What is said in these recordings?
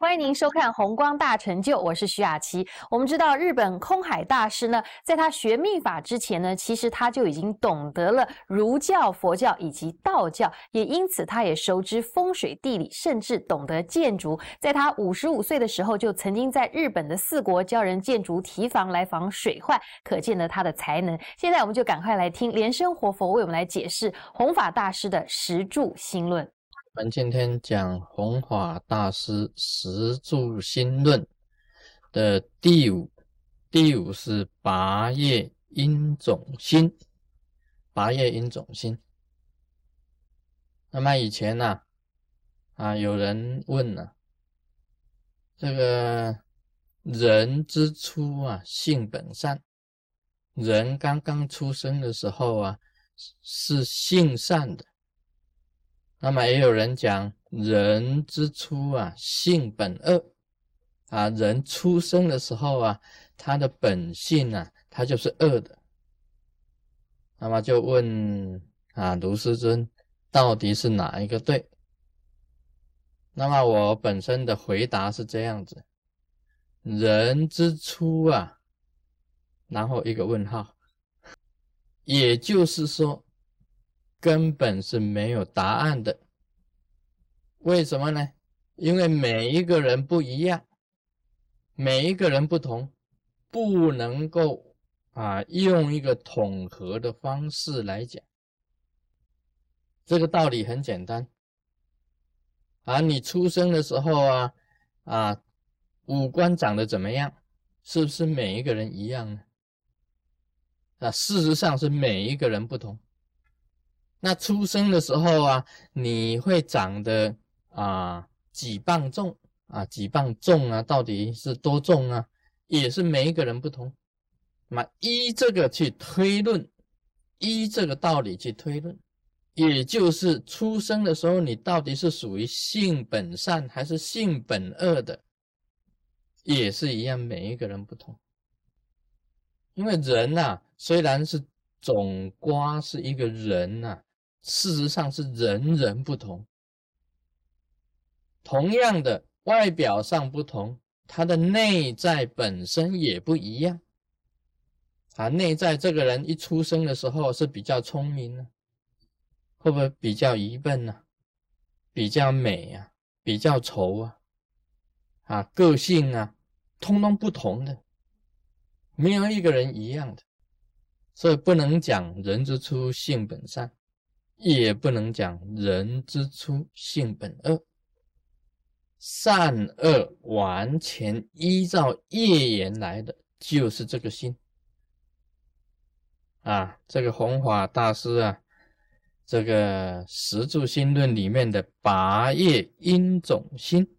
欢迎您收看《红光大成就》，我是徐雅琪。我们知道日本空海大师呢，在他学密法之前呢，其实他就已经懂得了儒教、佛教以及道教，也因此他也熟知风水地理，甚至懂得建筑。在他五十五岁的时候，就曾经在日本的四国教人建筑提防来防水患，可见了他的才能。现在我们就赶快来听莲生活佛为我们来解释弘法大师的十住心论。我们今天讲弘法大师十住心论的第五，第五是八叶因种心，八叶因种心。那么以前呢，啊，有人问呢，这个人之初啊，性本善，人刚刚出生的时候啊，是性善的。那么也有人讲，人之初啊，性本恶啊，人出生的时候啊，他的本性啊，他就是恶的。那么就问啊，卢师尊，到底是哪一个对？那么我本身的回答是这样子：人之初啊，然后一个问号，也就是说。根本是没有答案的，为什么呢？因为每一个人不一样，每一个人不同，不能够啊用一个统合的方式来讲。这个道理很简单，啊，你出生的时候啊啊五官长得怎么样？是不是每一个人一样呢？啊，事实上是每一个人不同。那出生的时候啊，你会长得啊几磅重啊几磅重啊，到底是多重啊？也是每一个人不同。那么依这个去推论，依这个道理去推论，也就是出生的时候你到底是属于性本善还是性本恶的，也是一样，每一个人不同。因为人呐，虽然是总瓜是一个人呐。事实上是人人不同，同样的外表上不同，他的内在本身也不一样。啊，内在这个人一出生的时候是比较聪明呢，会不会比较愚笨呢？比较美啊，比较丑啊，啊，个性啊，通通不同的，没有一个人一样的，所以不能讲人之初性本善。也不能讲人之初性本恶，善恶完全依照业缘来的，就是这个心啊。这个弘法大师啊，这个十住心论里面的八业因种心，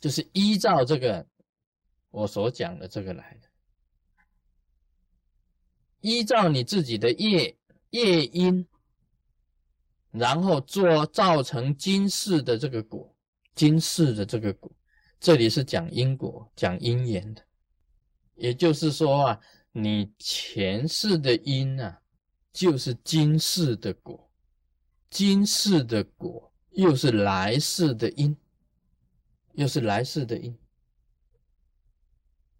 就是依照这个我所讲的这个来的，依照你自己的业。业因，然后做造成今世的这个果，今世的这个果，这里是讲因果，讲因缘的。也就是说啊，你前世的因啊，就是今世的果，今世的果又是来世的因，又是来世的因，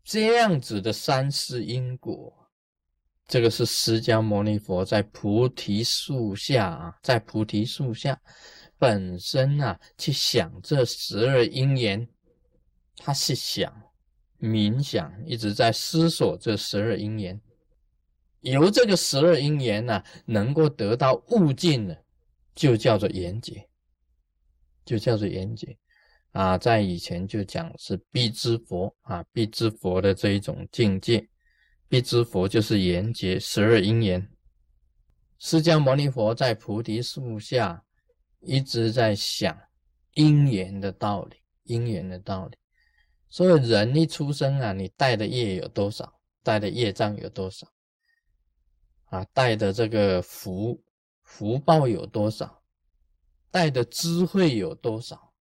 这样子的三世因果。这个是释迦牟尼佛在菩提树下啊，在菩提树下本身啊，去想这十二因缘，他是想冥想，一直在思索这十二因缘，由这个十二因缘呢，能够得到悟境的，就叫做缘觉，就叫做缘觉啊，在以前就讲是必知佛啊，必知佛的这一种境界。必知佛就是缘觉十二因缘。释迦牟尼佛在菩提树下一直在想因缘的道理，因缘的道理。所以人一出生啊，你带的业有多少，带的业障有多少啊？带的这个福福报有多少，带的智慧有多少？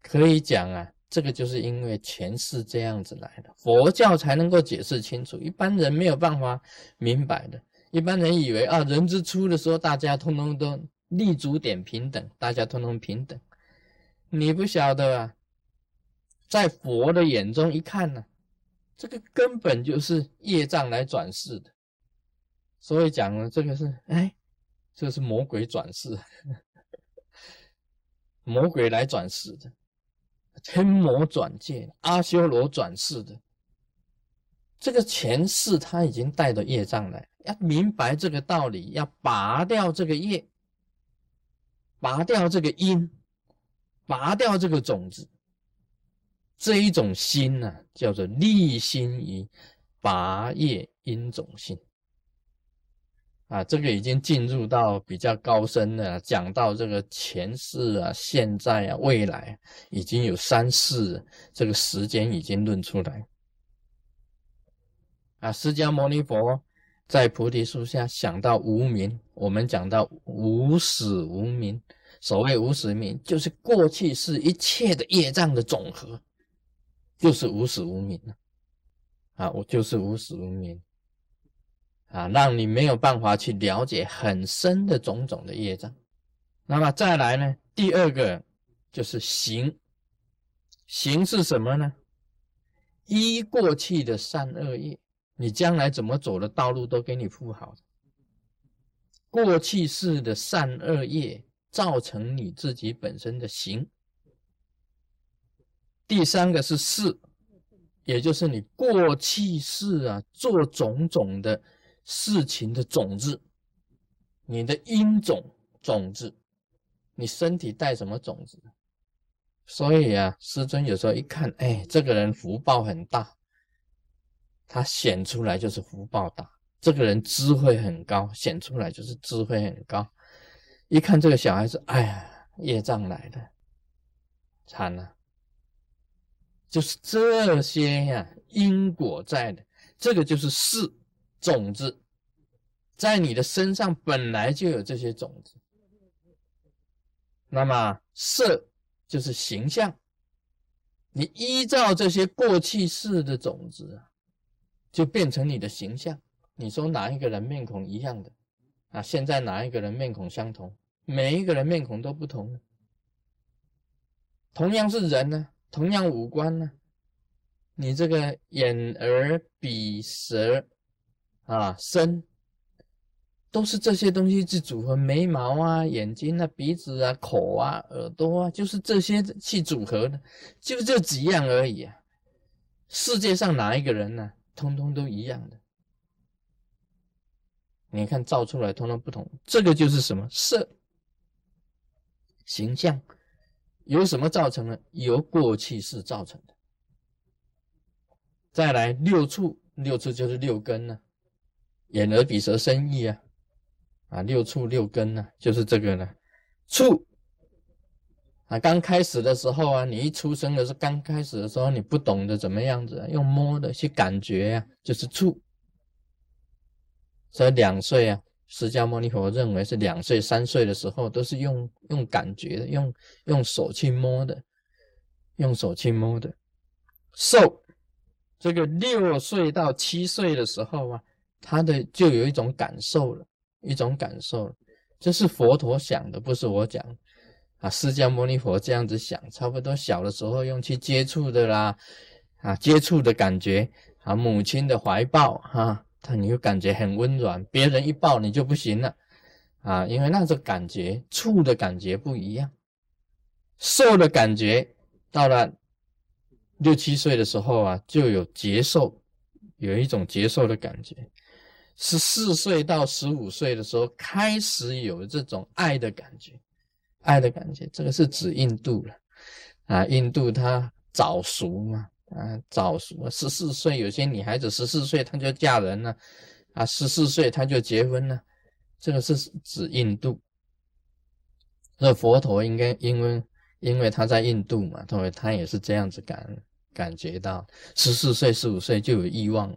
可以讲啊。这个就是因为前世这样子来的，佛教才能够解释清楚，一般人没有办法明白的。一般人以为啊，人之初的时候，大家通通都立足点平等，大家通通平等。你不晓得啊，在佛的眼中一看呢，这个根本就是业障来转世的，所以讲了这个是，哎，这是魔鬼转世，魔鬼来转世的，天魔转界，阿修罗转世的。这个前世他已经带着业障来，要明白这个道理，要拔掉这个业，拔掉这个因，拔掉这个种子，这一种心呢，叫做立心于拔业因种心。啊，这个已经进入到比较高深的，讲到这个前世啊、现在啊、未来，已经有三世，这个时间已经论出来。啊，释迦牟尼佛在菩提树下想到无名，我们讲到无始无明。所谓无始明，就是过去是一切的业障的总和，就是无始无明了。啊，我就是无始无明。啊，让你没有办法去了解很深的种种的业障。那么再来呢？第二个就是行。行是什么呢？依过去的善恶业。你将来怎么走的道路都给你铺好过去式的善恶业造成你自己本身的行。第三个是事，也就是你过去式啊做种种的事情的种子，你的因种种子，你身体带什么种子？所以啊，师尊有时候一看，哎，这个人福报很大。他显出来就是福报大，这个人智慧很高，显出来就是智慧很高。一看这个小孩子，哎呀，业障来了，惨了，就是这些呀，因果在的，这个就是事种子，在你的身上本来就有这些种子。那么色就是形象，你依照这些过去式的种子。就变成你的形象。你说哪一个人面孔一样的啊？现在哪一个人面孔相同？每一个人面孔都不同。同样是人呢，同样五官呢，你这个眼、耳、鼻、舌啊、身，都是这些东西去组合。眉毛啊、眼睛啊、鼻子啊、口啊、耳朵啊，就是这些去组合的，就这几样而已啊。世界上哪一个人呢？通通都一样的，你看造出来通通不同，这个就是什么色形象，由什么造成的？由过去式造成的。再来六处，六处就是六根呢，眼耳鼻舌身意啊，啊六畜六根呢，就是这个呢，畜。啊，刚开始的时候啊，你一出生的时候，刚开始的时候，你不懂得怎么样子，用摸的去感觉呀，就是触。所以两岁啊，释迦牟尼佛认为是两岁、三岁的时候，都是用用感觉的，用用手去摸的，用手去摸的。受这个六岁到七岁的时候啊，他的就有一种感受了，一种感受，这是佛陀想的，不是我讲。啊，释迦牟尼佛这样子想，差不多小的时候用去接触的啦，啊，接触的感觉，啊，母亲的怀抱，哈，他你就感觉很温暖，别人一抱你就不行了，啊，因为那种感觉，触的感觉不一样，受的感觉，到了六七岁的时候啊，就有接受，有一种接受的感觉，十四岁到十五岁的时候，开始有这种爱的感觉。爱的感觉，这个是指印度了啊！印度它早熟嘛，啊，早熟，十四岁有些女孩子十四岁她就嫁人了，啊，十四岁她就结婚了，这个是指印度。那佛陀应该因为因为他在印度嘛，他他也是这样子感感觉到，十四岁十五岁就有欲望，